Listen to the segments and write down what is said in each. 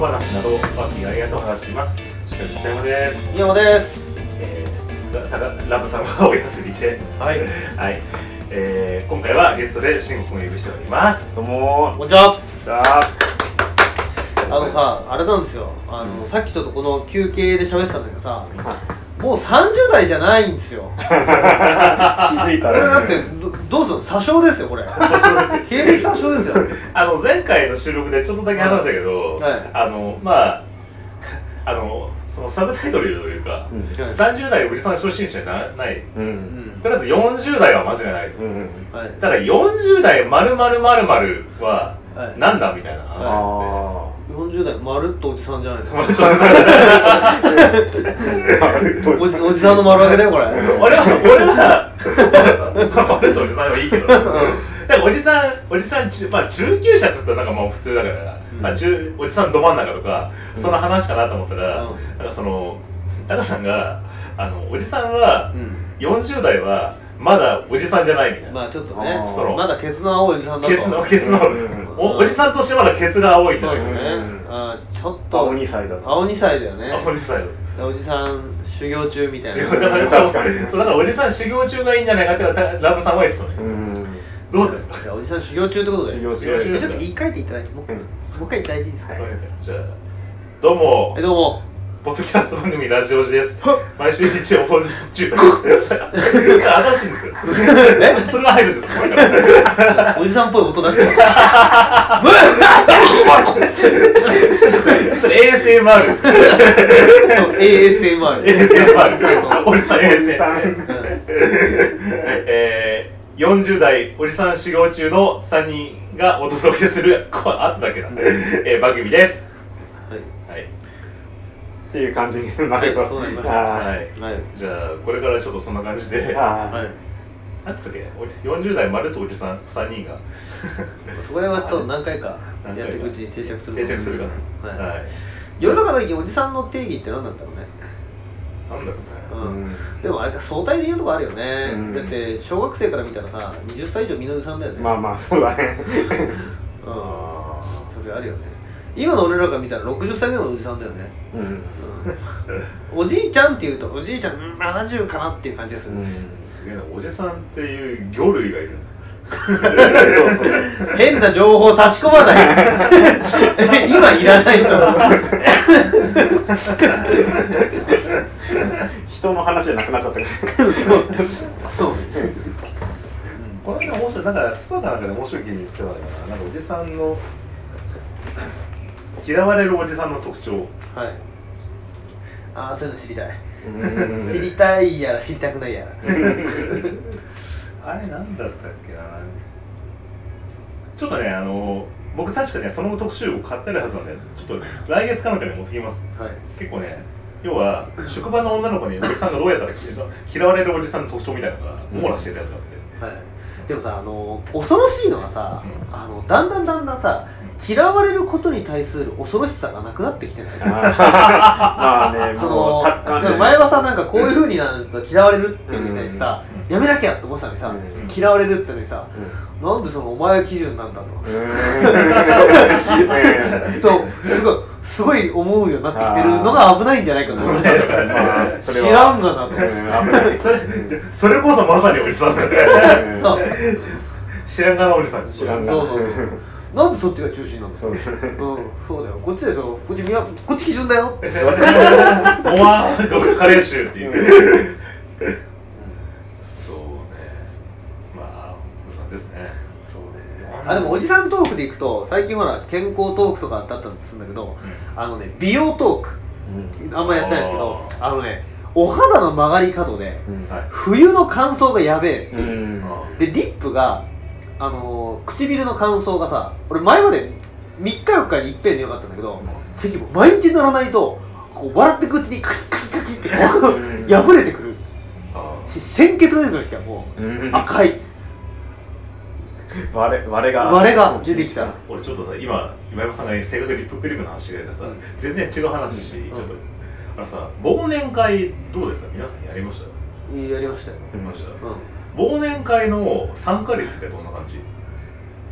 話など和気あいあいと話しています。しかし北山です。宮山です。えー、ただラブさんはお休みです。はい、はい、えー、今回はゲストで慎吾君を呼びしております。どうも。こんにちは。さああのさあれなんですよ。あの、さっきちょっとこの休憩で喋ってたんだけどさもう30代じゃないんですよ。気づいたこれだらってどどうする詐称ですよこれ。経歴詐称ですよ。あの前回の収録でちょっとだけ話したけど、はい。あのまああのそのサブタイトルというか、うんはい。30代おじさん初心者じゃない？うん。うんとりあえず40代は間違いないと、うんはい。ただ40代まるまるまるまるははいなんだみたいな話になって、あ40代まるっとおじさんじゃないのまあそうそうあおじおじさんの丸揚げだよこれ。俺は俺はまあ俺とおじさんはいいけど。だからおじさんおじさん中,、まあ、中級者っつったらなんかまあ普通だから、うん。まあ、中おじさんど真ん中とか、その話かなと思ったら、うん。なんかそのタカさんがあのおじさんは、うん。40代はまだおじさんじゃないみたいな、まあちょっとねそのまだケツの青いおじさんだと。ケツのケツの、うん。おおじさんとしてまだケツが青い人だよね。そうですね。うん。あーちょっと。青2歳だと。青2歳だよね。あおじさんよおじさん修行中みたい修な行だから確かに。そうだからおじさん修行中がいいんじゃないかってたラブさんは言ってたのよ、うん。どうですか？おじさん修行中ってことで。修行中ちょっと言い換えていただい。てもう一回うん。もう一回いただいていいですかじゃあどうも。えどうもポッドキャスト番組ラジオジです。毎週日曜放送中。新しいんですよ。え？それが入るんですかこれから。おじさんっぽい音出して それ ASMR ですかそう ASMR ASMR ですかおじさん ASMR。うんえー、40代おじさん修行中の3人がお届けする、こあとだけだ、えー、番組です。っていう感じになると。はいそうなりました。あーはい。はい。じゃあ、これからちょっとそんな感じで、あーはい。なんつったっけ？俺40代まるっとおじさん3人が。そこら辺はちょっと何回かやっていくうちに定着する定着するか。はい。な。はい。世の中の意見おじさんの定義って何なんだろうね？なんだろうね。うん。でもあれか相対で言うとこあるよね、うん。だって小学生から見たらさ20歳以上みんなおじさんだよね。まあまあそうだね。うん。あそれあるよね今の俺らが見たら60歳ぐらいのおじさんだよね、うん。うん。おじいちゃんっていうとおじいちゃんうん70かなっていう感じがする、うん。ーすげえな、おじさんっていう魚類がいる。変な情報差し込まない 今いらないでしょ人の話じゃなくなっちゃったそう。そう。この間面白い、なんかスパかなんかで面白い記事にしてたのかな。なんかおじさんの、嫌われるおじさんの特徴。はい。ああそういうの知りたい。うん。知りたいやら知りたくないやら。あれなんだったっけな。ちょっとね、あの、僕確かね、その特集を買ってるはずなんで、ちょっと来月かなんかに持ってきます。はい。結構ね、要は、職場の女の子におじさんがどうやったら嫌われるおじさんの特徴みたいなのが網羅してるやつがあって。はい、でもさあの恐ろしいのはさ、うん。あのだんだんだんだんさ嫌われることに対する恐ろしさがなくなってきてない まあね そものう達観してでも前はさなんかこういうふうになると嫌われるっていうのに対してさ、うんやめなきゃって思ってたのにさ、うん嫌われるってのにさ、なんでそのお前は基準なんだと、うん。とすごいすごい思うようになってきてるのが危ないんじゃないかと思って。知らんがなと、それそれこそまさにおじさんだね。知らんがなおじさん。知らんがそうそうそうなんでそっちが中心なんだそううん、そうだよ。こっちでしょこっちみやこっち基準だよ。ってモアーカレー臭っていうそうねまあおじさんですね。そうね。あでもおじさんトークでいくと最近ほら健康トークとかだったんでするんだけど、あのね美容トーク。あんまりやってないんですけどああのねお肌の曲がり角で冬の乾燥がやべえってう。いう、ん。でリップがあのー唇の乾燥がさ俺前まで3日4日に一遍でよかったんだけど咳も毎日乗らないとこう笑ってくうちにカキカキカキってこううん。破れてくる。あし鮮血が出てきゃもううん。赤い。割れ割れが。割れが出てきた。俺ちょっとさ今今山さんが正確にリップクリームの話がさ、うん。全然違う話し、うん。ちょっと。あのさ忘年会どうですか？皆さんやりました？やりましたよ。やりました、うん忘年会の参加率ってどんな感じ？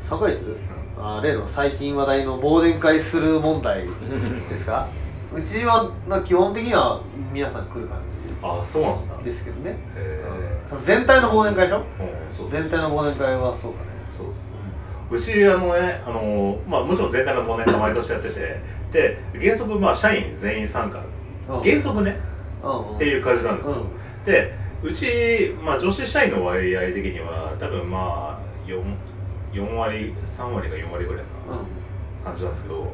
参加率、あ例の最近話題の忘年会する問題ですか？うちはまあ基本的には皆さん来る感ああそうなんだ。じですけどね、へうん。その全体の忘年会でしょ？うんそう全体の忘年会はそうだね。そううちあのねあの、まあ、もちろん全体の忘年会毎年やってて。で原則まあ社員全員参加。うん。原則ね。うんうん。っていう感じなんですよ、うん。でうち、まあ、女子社員の割合的には多分まあ 4, 4割3割か4割ぐらいな感じなんですけど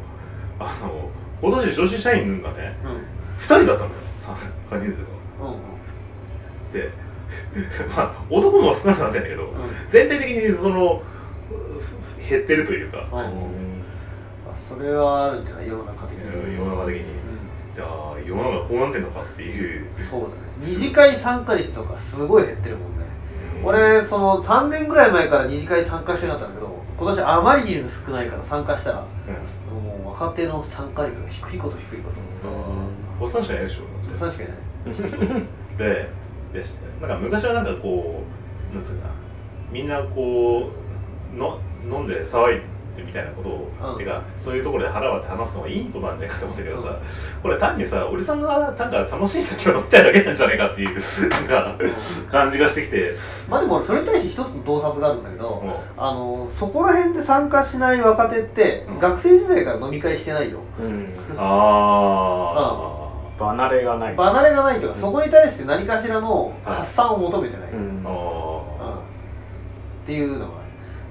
あの今年女子社員がねうん。うん2人だったのよ参加人数が。うんうん。で まあ男も少なくなってんだけど、ん。全体的にそのふ減ってるというか、うん。うんあそれはあるんじゃない？世の中的に、世の中的に、いやー世の中こうなってんのかっていう。そうだね二次会参加率とかすごい減ってるもんね。うん俺その3年ぐらい前から二次会参加してなかったんだけど今年あまりにも少ないから参加したらもう若手の参加率が低いこと低いこと。おっさんしかいないでしょだって。確かにね ででしたなんか昔はなんかこうなんつうかな。みんなこうの飲んで騒いでみたいなことを、うん。てかそういうところで腹割って話すのがいいことなんじゃないかと思ったけどさ、これ単にさおじさんがなんか楽しい酒を飲みたいだけなんじゃないかっていうなんか感じがしてきて。まあでも俺それに対して一つの洞察があるんだけど、うん。あのそこら辺で参加しない若手って、うん。学生時代から飲み会してないよ。うん。あ離れがない。離れがないというか、そこに対して何かしらの発散を求めてない、うん。うん。ああっていうのがある。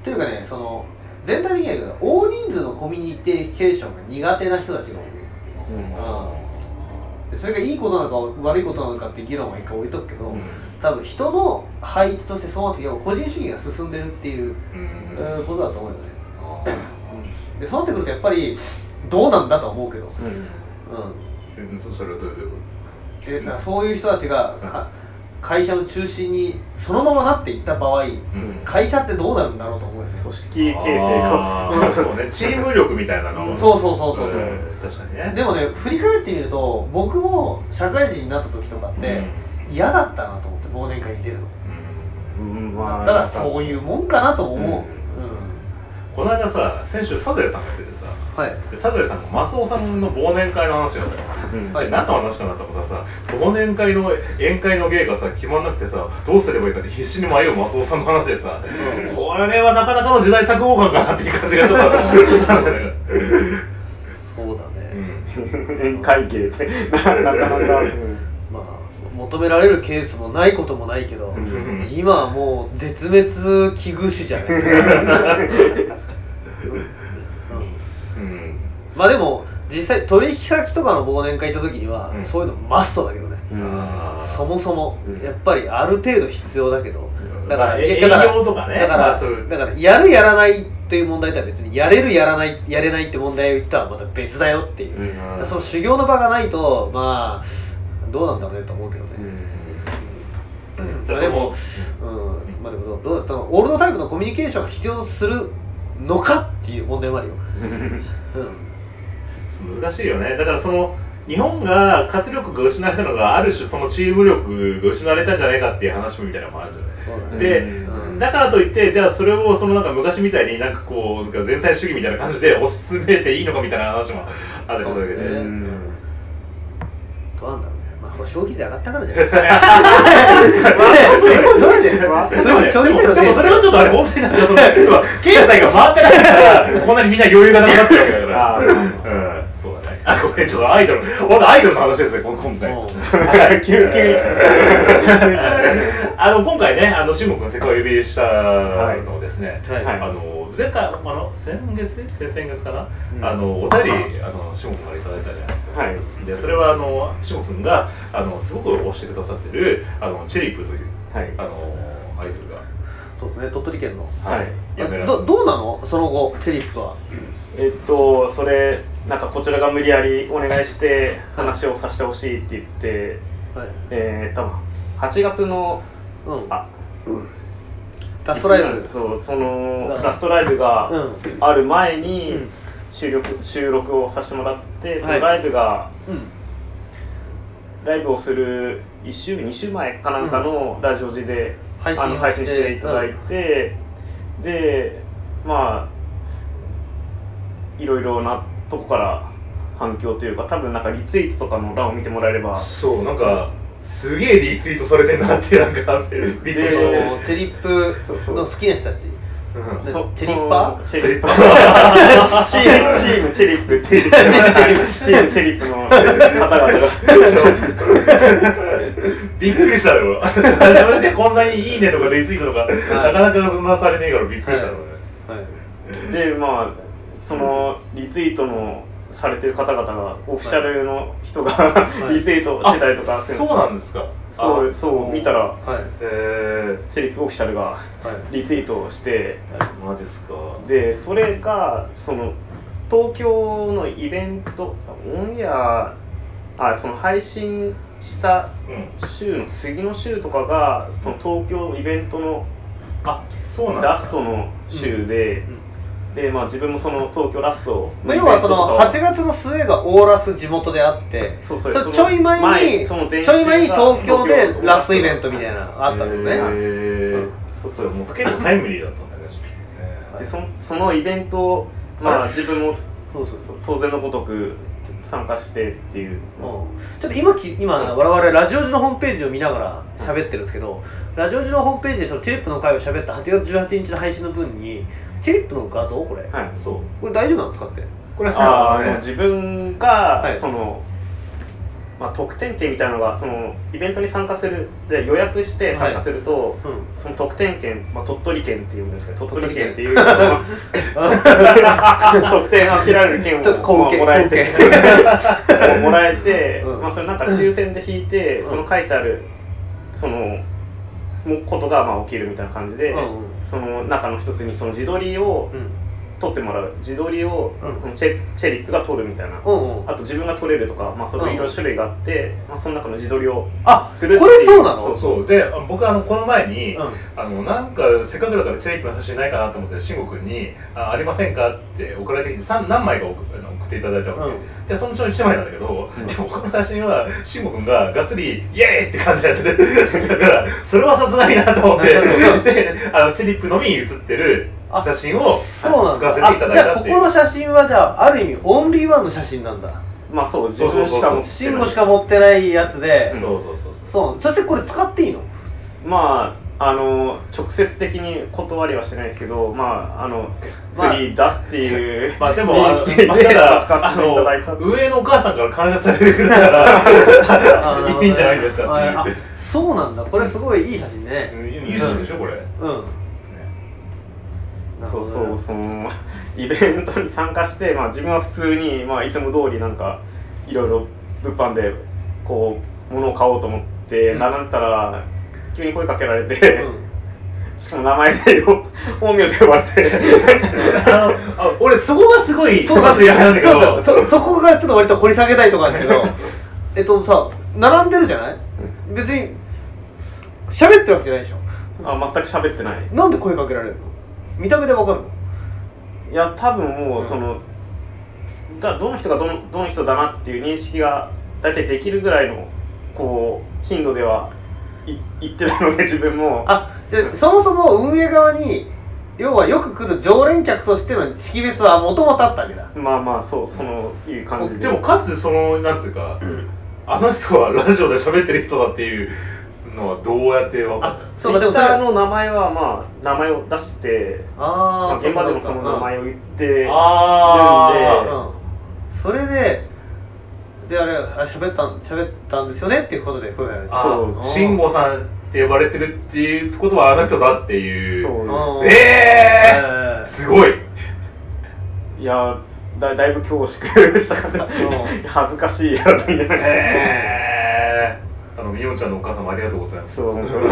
というかねその全体的には大人数のコミュニケーションが苦手な人たちが多いうん。でそれがいいことなのか悪いことなのかっていう議論は一回置いとくけど、うん多分人の配置としてそうなってき個人主義が進んでるっていう、うん。えーことだと思うよねでそうなってくるとやっぱりどうなんだとは思うけど、うん。うん、えそそれはどういうこでだからそういう人たちがか会社の中心にそのままなっていった場合と、うん。会社ってどうなるんだろうと思うんですよ。組織形成が。あー。そうね。チーム力みたいなの。そうそうそうそうそう、ん確かにね。でもね振り返ってみると僕も社会人になった時とかって嫌だったなと思って忘年会に出るの。うん。まあだからそういうもんかなとも思う、うん。うんこの間さ先週サザエさんが出てさはい。でサザエさんがマスオさんの忘年会の話があったようん。はい。で何の話かなと思ったらさ忘年会の宴会の芸がさ決まんなくてさどうすればいいかって必死に迷うマスオさんの話でさ、これはなかなかの時代錯誤感かなっていう感じがちょっとしたんだけど。そうだね、うん。宴会芸って。な なかなか、うんまあ求められるケースもないこともないけど、ん。今はもう絶滅危惧種じゃないですか、うん。まあでも実際取引先とかの忘年会行った時には、うん。そういうのマストだけどね、そもそも、うん。やっぱりある程度必要だけど、ん。だから営業とかね。だから、だからやるやらないっていう問題とは別にやれるやらないやれないって問題とはまた別だよっていう、その修行の場がないとまあどうなんだろうねと思うけどね、でも、そうん、まあでもどうその？オールドタイプのコミュニケーションが必要とするのかっていう問題もあるよ、うん、難しいよね。だからその日本が活力が失われたのがある種そのチーム力が失われたんじゃないかっていう話みたいなのもあるじゃない。そうだね。で、うん。だからといってじゃあそれをそのなんか昔みたいになんかこうなんか全体主義みたいな感じで推し進めていいのかみたいな話もあるわけで、そうね。うん。どうなんだろうこれ消費税上がったからじゃないですか。そうですね。消費税のせいでもそれはちょっとあれ本当になん 経済が回ってないからこんなにみんな余裕がなくなってるわけだからあごめんちょっとアイドル本当アイドルの話ですねこの今回。うん。急急あの今回ねあの慎吾君せっかくお呼びしたのをですね、はい。はい。あの前回あの先月先々月かな、うん。あのお便りあの慎吾君からいただいたじゃないですか、はい。でそれはあの慎吾君があのすごく推してくださってるあのチェリープというはい。あのアイドルが。そうですね鳥取県の。はい。どどうなの？その後チェリップは。えっとそれなんかこちらが無理やりお願いして話をさせてほしいって言ってはい。えー、多分8月のうん。あラストライブ。そうそのうん。ラストライブがうん。ある前にうん。収録収録をさせてもらってそはい。のライブがうん。ライブをする1週2週前かなんかのラジオ時で、配信あの配信して。いただいて、でまあいろいろなとこから反響というか多分なんかリツイートとかの欄を見てもらえれば。そうなんかすげえリツイートされてんなってなんか びっくりしそたのチェリップの好きな人たち。うん。そチェリッパー。チェリッパー。チームチームチェリップ。ってチームチェリップの方々が。びっくりしたよ。初めてこんなにいいねとかリツイートとか、なかなかそんなされねえからびっくりしたの。ね、はい。でまあそのリツイートのされてる方々がオフィシャルの人が、い。リツイートしてたりとかそうなんですか。そうそう見たらはい。えチェリップオフィシャルがはい。リツイートをして。ー、マジっすか。でそれがその東京のイベントオンエアあその配信したうん。週の次の週とかがその東京イベントのあそうなんラストの週で、うん。でまあ自分もその東京ラストまあ、要はその8月月の末がオーラス地元であってそうそうちょい前に前その前週ちょい前に東京でラストイベントみたいなのがあったってことね、うんそうそうもう結構タイムリーだったんだね。でそそのイベントをまあ自分もそうそう。そう当然のごとく参加してっていう、うん。ちょっと今き今我々ラジオ時のホームページを見ながら喋ってるんですけどラジオ時のホームページでそのチリップの回を喋った8月18日の配信の分にチリップの画像これ、はいそう。これ大丈夫なんですかって。これあーね自分が、はい。その、まあ、特典券みたいなのがそのイベントに参加するで予約して参加すると、うん。その特典券、まあ、鳥取県っていうんですけど鳥取県っていう特典が受けられる券をちょっと貢献まあもらえて貢もらえて、うん。まあ、それなんか抽選で引いて、うん。その書いてあるそのもことがまあ起きるみたいな感じで、うんうんその中の一つにその自撮りをうん撮ってもらう。自撮りをうん。そのチェチェリックが撮るみたいな、うんうん。あと自分が撮れるとか、まあ、そういろいろ種類があって、まあ、その中の自撮りをあするってこれそうなの？そうそう。で僕あのこの前に、うん。あのなんかせっかくだからチェリックの写真ないかなと思って慎吾君にあ「ありませんか?」って送られてきて何枚か送あの送っていただいたわけ、うん。でそのうちの1枚なんだけど、ん。でもこの写真は慎吾君ががっつり「イエーイ!」って感じでやってる。だからそれはさすがになと思って。であのチェリップのみに写ってるあ写真をそうなんだ。使わせていただいあじゃあここの写真はじゃあある意味オンリーワンの写真なんだ。まあそう自分しか持ってない。慎吾しか持ってないやつで、そうそうそうそう。そう。そしてこれ使っていいの？まああの直接的に断りはしてないですけどまああのまあフリーだっていう。まあでも、認識であのただあの上のお母さんから感謝されるから。いいんじゃないですかっていう。あそうなんだ。これすごいいい写真ね。うんいい写真でしょこれ、ねうんそうそうそのイベントに参加して、まあ、自分は普通に、まあ、いつも通りなんかいろいろ物販でこう物を買おうと思ってうん。並んでたら、急に声かけられて、うん。しかも名前でよ 本名で呼ばれて。あのあ俺そこがすごいそうそうそうそそこがちょっと割と掘り下げたいところなんだけどえっとさ並んでるじゃない？別に喋ってるわけじゃないでしょ？あ全く喋ってない。なんで声かけられるの？見た目でわかる。のいや多分もううんその、だどの人がどのどの人だなっていう認識が大体できるぐらいのこう頻度ではい言ってたので自分も。あじゃあそもそも運営側に要はよく来る常連客としての識別はもともとあったわけだ。まあまあそうそのいう感じで。でもかつそのなんつうか、あの人はラジオで喋ってる人だっていうのはどうやって分かっあたそうかでもそれ Twitter の名前はまあ名前を出してまあ、ああ現場でもその名前を言ってあるんで。うん。それでであれあ喋ったん喋ったんですよねっていうことで声があそうー。慎吾さんって呼ばれてるっていうことはあの人だっていうそう。うん。えええー、すごい。いやだだいぶ恐縮したからん。恥ずかしいやらな。えみおちゃんのお母様ありがとうございます。そう本当に。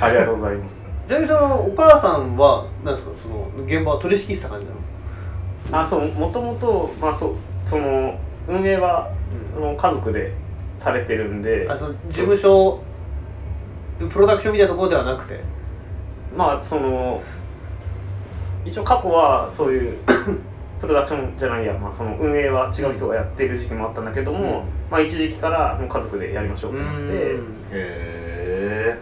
ありがとうございます。ちなみにそのお母さんは何ですか？その現場は取り仕切ってた感じなの？あそうもともとまあそうその運営は、その家族でされてるんで。あその事務所プロダクションみたいなところではなくて。まあその一応過去はそういうプロダクションじゃないや、まあ、その運営は違う人がやってる時期もあったんだけども、うん。まあ、一時期からもう家族でやりましょうってなって。うん。へ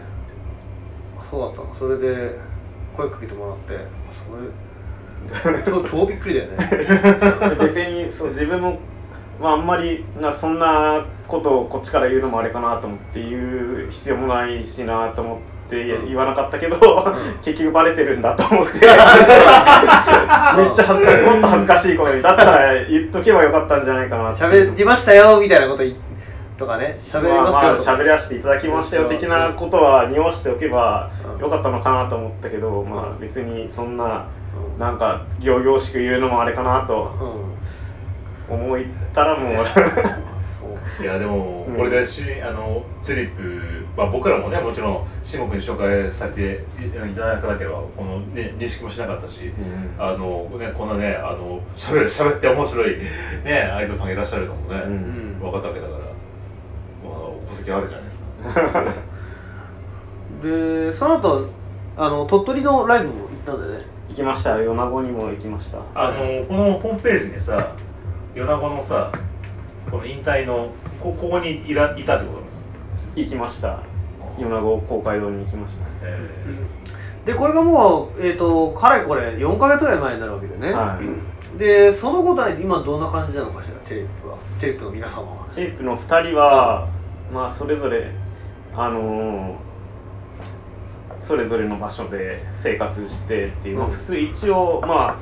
そうだったの。それで声かけてもらってそれそう 超びっくりだよね。別にそう自分も、まあ、あんまりなそんなことをこっちから言うのもあれかなと思って言う必要もないしなと思ってうん。言わなかったけど、結局バレてるんだと思って。めっちゃ恥ずかしいもっと恥ずかしいことにだったら言っとけばよかったんじゃないかなって。喋りましたよみたいなこと言とかね。喋りまあまあますよとか喋らせていただきましたよ的なことは匂わしておけばうん。よかったのかなと思ったけど、まあ別にそんなうん。なんか行々しく言うのもあれかなとうん。思ったらもう。いやでもうん。これでし、あのチリップ、まあ、僕らもねもちろん下君に紹介されていただかなければこの、ね、認識もしなかったし、あのね、こんなねあのしゃべしゃべって面白いね相田さんがいらっしゃるのもね、うん。分かったわけだから、まあ、戸籍あるじゃないですか。でその後あの鳥取のライブも行ったんだよね。行きました米子にも行きました。あのこのホームページにさ米子のさこの引退のこここにいらいたってこと？行きました。米子公会堂に行きました。えでこれがもうえっ、とかれこれ4か月ぐらい前になるわけでね、はい。でそのことは今どんな感じなのかしらチェリップは？チェリップの皆様は。シェイプの2人は、まあそれぞれあのーそれぞれの場所で生活してっていう、まあうん。普通一応まあ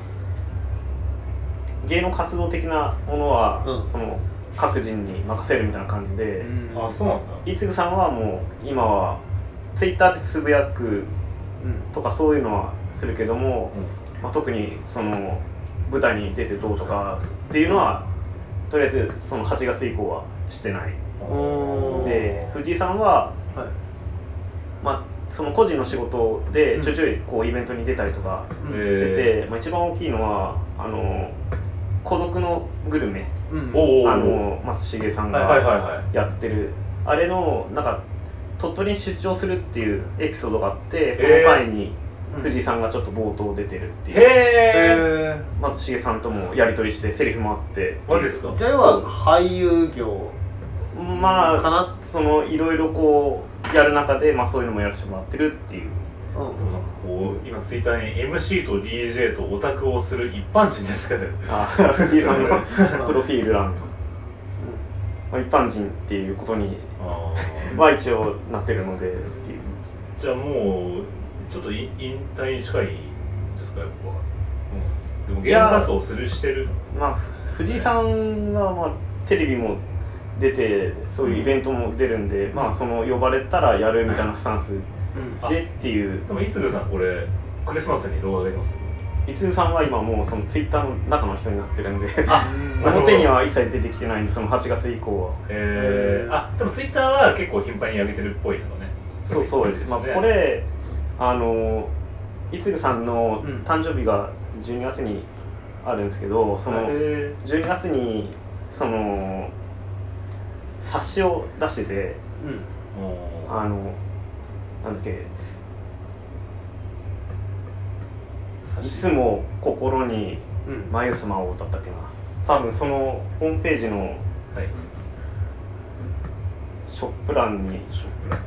芸能活動的なものは、うん。その各人に任せるみたいな感じで、ー、あそうなんだ。いつぐさんはもう今はツイッターでつぶやくうん。とかそういうのはするけども、まあ、特にその舞台に出てどうとかっていうのはとりあえずその8月以降はしてない。で藤井さんは、はい。まあ、その個人の仕事でうんちょいちょいこうイベントに出たりとかしてて、まあ、一番大きいのはあの孤独のグルメうん。おおあの松重さんがはやってる。あれのなんか鳥取に出張するっていうエピソードがあってその回に藤井さんがちょっと冒頭出てるっていいう、へえへ松重さんともやり取りしてセリフもあって。マジですか？ーじゃあ俳優業。まあかな？そのいろいろこうやる中で、まあ、そういうのもやらせてもらってるっていう。うんなん。かこう今ツイッターに MC と DJ とオタクをする一般人ですかねあ藤井さんの プロフィール欄、まあ、一般人っていうことには一応なってるのでっていう。じゃあもうちょっとい引退に近いんですかやっぱ、うん、でも芸能活動をするしてる。まあふ藤井さんは、まあ、テレビも出てそういうイベントも出るんで、まあその呼ばれたらやるみたいなスタンスうん。でっていう。でもいつぐさんこれクリスマスに動画出てます？よいつさんは今もうそのツイッターの中の人になってるんで。表には一切出てきてないんでその8月以降は。えー、あでもツイッターは結構頻繁に上げてるっぽいのね。そうそうです、まあ、ねこれあのいつぐさんのうん誕生日が12月にあるんですけどそのえ12月にその冊子を出しててうん。あのなんだっけい。つも心にうん。眉様をだったっけな。多分そのホームページのはい。ショップ欄にショップ。ラ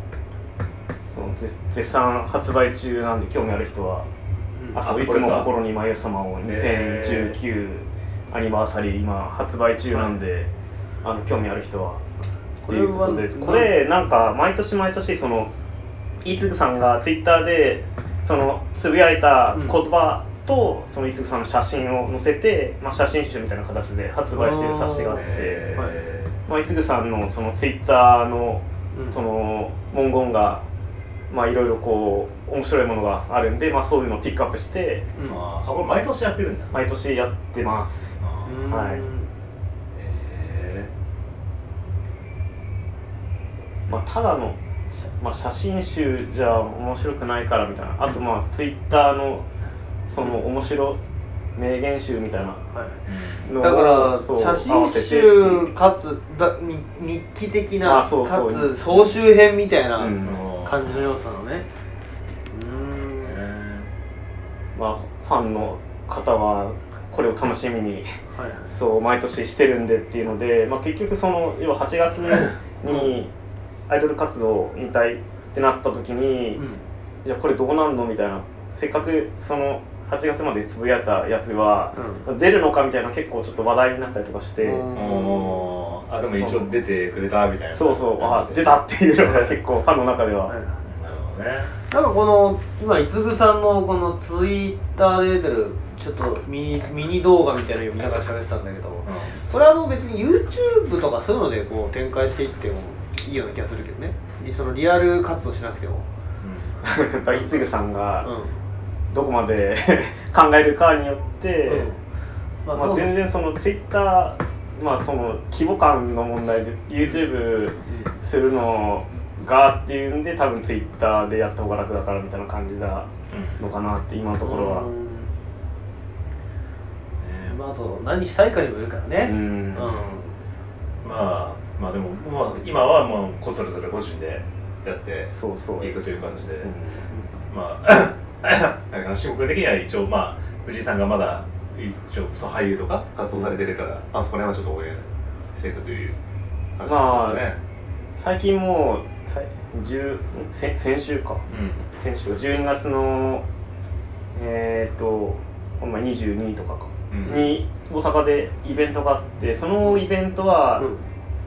その絶絶賛発売中なんで興味ある人はうん。あそういつも心に眉様を2019アニバーサリー今発売中なんで、あの興味ある人は。っていうことでこれはこれなんか毎年毎年そのいつぐさんがツイッターでそのつぶやいた言葉と、そのいつぐさんの写真を載せて、まあ、写真集みたいな形で発売してる冊子があって、えまあ、いつぐさんのそのツイッターのうん。その文言がまあいろいろこう面白いものがあるんで、まあ、そういうのをピックアップしてうん。ああこれ毎年やってるんだ。毎年やってます。うんはい。えまあ、ただの、まあ、写真集じゃ面白くないからみたいな。あとまあツイッターのその面白名言集みたいな。だから写合真集う。かつだに日記的なあそうそう。かつ総集編みたいな感じの要素なのね。うーん。えまあ、ファンの方はこれを楽しみにそう毎年してるんでっていうので、まあ、結局その要は8月に アイドル活動引退ってなった時に、いやこれどうなんのみたいな。せっかくその8月までつぶやいたやつは、出るのかみたいな結構ちょっっと話題になったりとかして、あでも一応出てくれたみたいな。そうそう。あ出たっていうのが 結構ファンの中では、はいなるほどね。なんかこの今いつぐさんのこのツイッターで出てるちょっとミニミニ動画みたいなのを見ながら喋ってたんだけどこれはあの別に YouTube とかそういうのでこう展開していってもいいような気がするけどね。そのリアル活動しなくても。やっぱりいつぐさんがうん。どこまで 考えるかによって、まあまあ、全然そのツイッターまあその規模感の問題で YouTube するのがっていうんで多分ツイッターでやった方が楽だからみたいな感じなのかなって今のところは。うん。ね。まああと何したいかにもよるからうねん。うまあまあでも、まあ、今はもうこっそりそれ個人でやってそうそう。いくという感じで、うん。まあ なんか志君的には一応まあ藤井さんがまだ一応その俳優とか活動されてるから、まあ、そこら辺はちょっと応援していくという感じですね、最近もうさ10先先週か。うん。先週12月のえっ、とほんま22とかか、うん。に大阪でイベントがあってそのイベントは、うん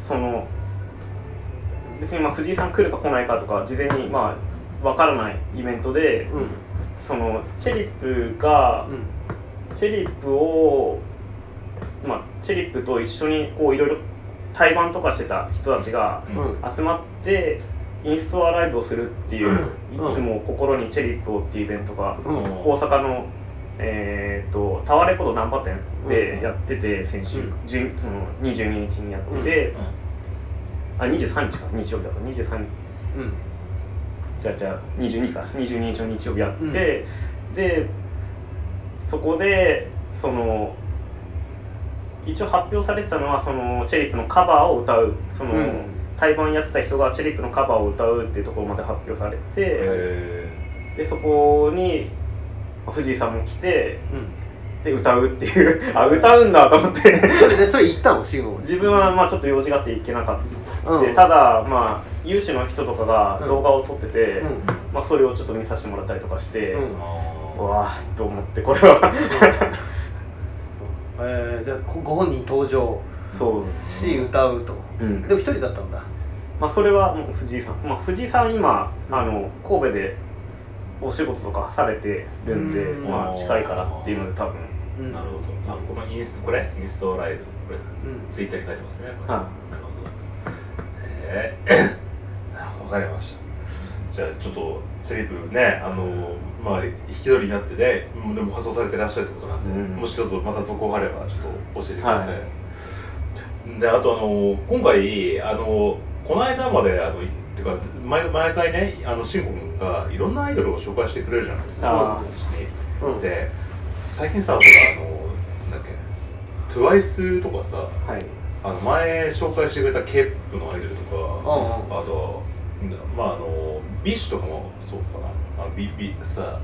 その別にまあ藤井さん来るか来ないかとか事前にまあわからないイベントで、うん。そのチェリップが、うん。チェリップをまあチェリップと一緒にこういろいろ対バンとかしてた人たちがうん。集まってインストアライブをするっていう、うん。いつも心にチェリップをっていうイベントが、うん。大阪のえー、とタワーレコード難波店でやってて先週、うん。10その22日にやってて、あ23日か日曜日だから。23日。うん。じゃあじゃあ22か。22日の日曜日やってて、でそこでその一応発表されてたのはそのチェリップのカバーを歌うその、うん。対バンやってた人がチェリップのカバーを歌うっていうところまで発表されて、えでそこにまあ藤井さんも来てうん。で歌うっていう。あ歌うんだと思って。それでそれ行ったの？慎吾自分はまあちょっと用事があって行けなかった、うん。でただまあ有志の人とかが動画を撮ってて、うん。まあ、それをちょっと見させてもらったりとかして、うん。うわーっと思ってこれは。えー、じゃあごご本人登場そう。し歌うと、うん。でも一人だったんだ。まあそれはもう藤井さん、まあ、藤井さん今あの神戸でお仕事とかされてるんでうん。まあ近いからっていうので多分。うん。なるほど。あこのインストこれ？インストライブ。これうん。ツイッターに書いてますね。はなるほど ええわかりました。じゃあちょっとセリフねあのまあ引き取りになってねうんでも仮装されてらっしゃるってことなんで、うんもしちょっとまた続報があればちょっと教えてください、であとあの今回あのこの間まであのっていうか毎毎回ねあの慎吾君がいろんなアイドルを紹介してくれるじゃないですか。うん。で最近さほらあのなんだっけ TWICE とかさはいあの前紹介してくれた K-POPのアイドルとか、うんうん。あとまああの BiSH とかもそうかな。あビビさ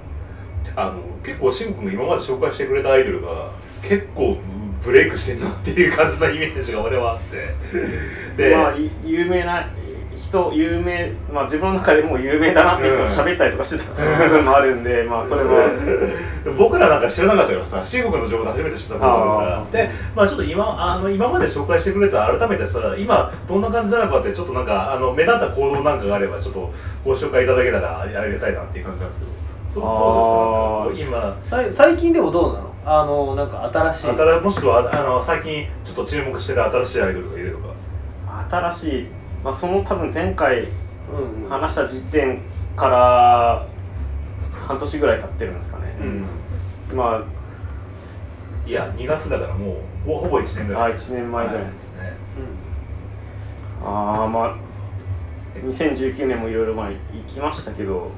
あの結構シン君が今まで紹介してくれたアイドルが結構ブレイクしてんなっていう感じのイメージが俺はあって。で、まあい有名な人有名まあ自分の中でも有名だなって人と喋ったりとかしてた部分もあるんでまあそれは。僕らなんか知らなかったからさ、中国の情報で初めて知ったことだからあ、ー。で、まあちょっと今、あの、今まで紹介してくれた改めてさ、今、どんな感じなのかって、ちょっとなんか、あの、目立った行動なんかがあれば、ちょっとご紹介いただけたらありがたいなっていう感じなんですけど、どどうですか？今、さい最近でもどうなの？あのなんか新しい。新もしくは、あの、最近ちょっと注目してる新しいアイドルがいるのか。新しい、まあ、その多分前回うんうん。話した時点から半年ぐらい経ってるんですかね、うん。まいや、2月だからもう、ほほぼ1年ぐああらい。1年前ぐらいですね。ああまあ2019年もいろいろまあ行きましたけど、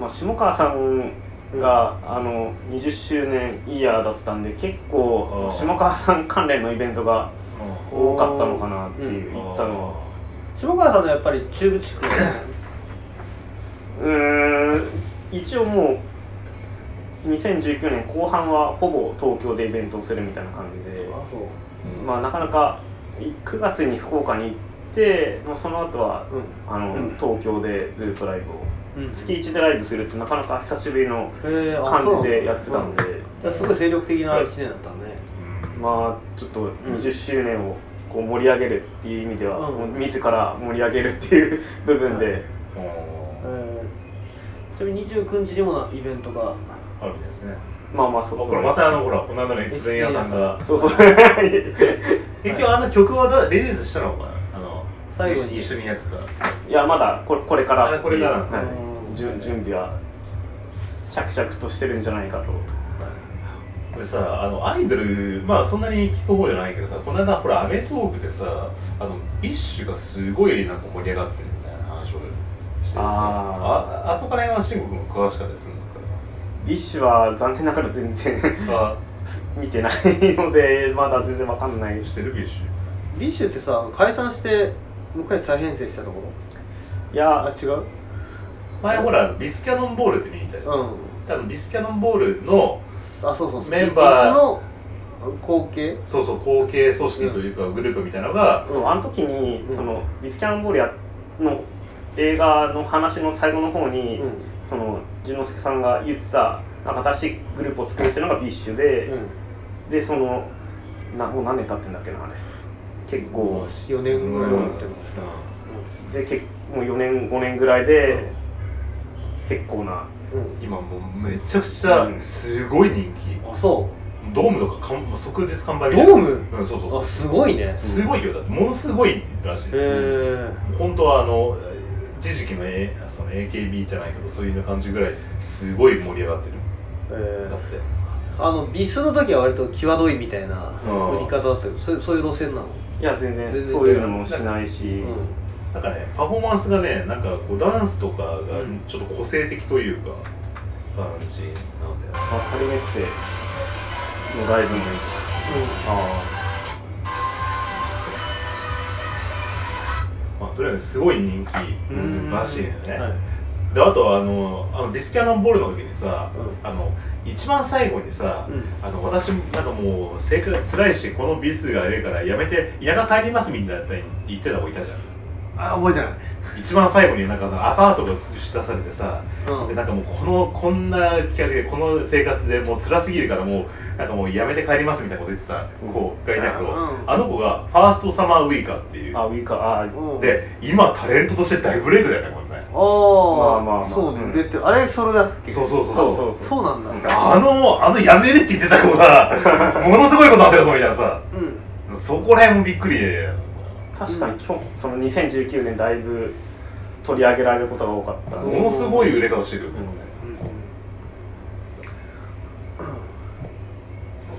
まあ、下川さんが、あの20周年イヤーだったんで結構下川さん関連のイベントがうん多かったのかなっていう、うん。行ったのは下川さんのやっぱり中部地区うーん。一応もう2019年後半はほぼ東京でイベントをするみたいな感じで。う。まあなかなか9月に福岡に行ってもうその後はうんあの東京でずっとライブをうん。月1でライブするってなかなか久しぶりの感じでやってたんで。すごい精力的な1年だったね。まあちょっと20周年をこう盛り上げるっていう意味では、うん。自ら盛り上げるっていう部分で、うん。えーちなみに29日にもなイベントがあるみたいですね。まあまあそうこれまたあのほらこの間の越前屋さんが。そうそう。結局あの曲はだリリースしたの？かなあの最後に。一緒にやつかいやまだこれこれからっていう。あこれからはい。準備は着々としてるんじゃないかとこれさあのアイドルまあそんなに聞く方じゃないけどさこの間ほら『アメトーーク』でさあの BiSHがすごいなんか盛り上がってるみたいな話をしててさあああそこら辺は慎吾君詳しかったりするのか BiSHは残念ながら全然 見てないのでまだ全然わかんない。知ってる BiSH？BiSH ってさ解散してもう一回再編成したとこいや違う。前ほら BiS キャノンボールって見に行ったよ、うん多分 BiS キャノンボールのあそうそうそう。メンバー。 BiSH の後継？そうそう後継組織というかグループみたいなのが、そうあの時に、うんその BiS キャノンボールやの映画の話の最後の方に、うん。その淳之介さんが言ってたなんか新しいグループを作るっていうのが BiSH で、うん。でそのなもう何年経ってんだっけなあれ。結構、4年ぐらい経ってるでけもう4年5年ぐらいで、結構なうん今もうめちゃくちゃすごい人気、あそドームとかかん即日完売うみたいなドーム？うんそうそうそう。あすごいね。すごいよ。だってものすごいらしい。へえ本当はあの一時期の,、A、その AKB じゃないけどそういう感じぐらいすごい盛り上がってる。えだって。あのビスの時は割と際どいみたいなうん。売り方だったけどそういうそういう路線なの？いや全然全然。そういうのもしないし、なんかねパフォーマンスがねなんかこうダンスとかがうん。ちょっと個性的というか感じなんだよね。まあ、カリメッセのライブのやつあまあとりあえずすごい人気うん。らしいのよね、はい。であとはあのあのビスキャノンボールの時にさ、うあの一番最後にさ、うん。あの私なんかもう生活辛いしこのビスがあれからやめて田舎帰りますみたいな言ってた子いたじゃんあ覚えてない。一番最後になんかアパートが出されてさ、うん。でなんかもうこのこんな企画でこの生活でもう辛すぎるからもうなんかもうやめて帰りますみたいなこと言ってた子がいたけど、うん。あの子がファーストサマーウイカっていう。あウィーカ。ーあうん。で今タレントとして大ブレイクだよねこれねああまあまあまあ。そうね。うんあれそれだっけ？そうそうそうそう。そうそうなんだ。あのあのやめるって言ってた子が ものすごいことになってるぞみたいなさ。うん。そこら辺もびっくりで確かに今日その2019年だいぶ取り上げられることが多かった、うんものすごい売れ方してるよね、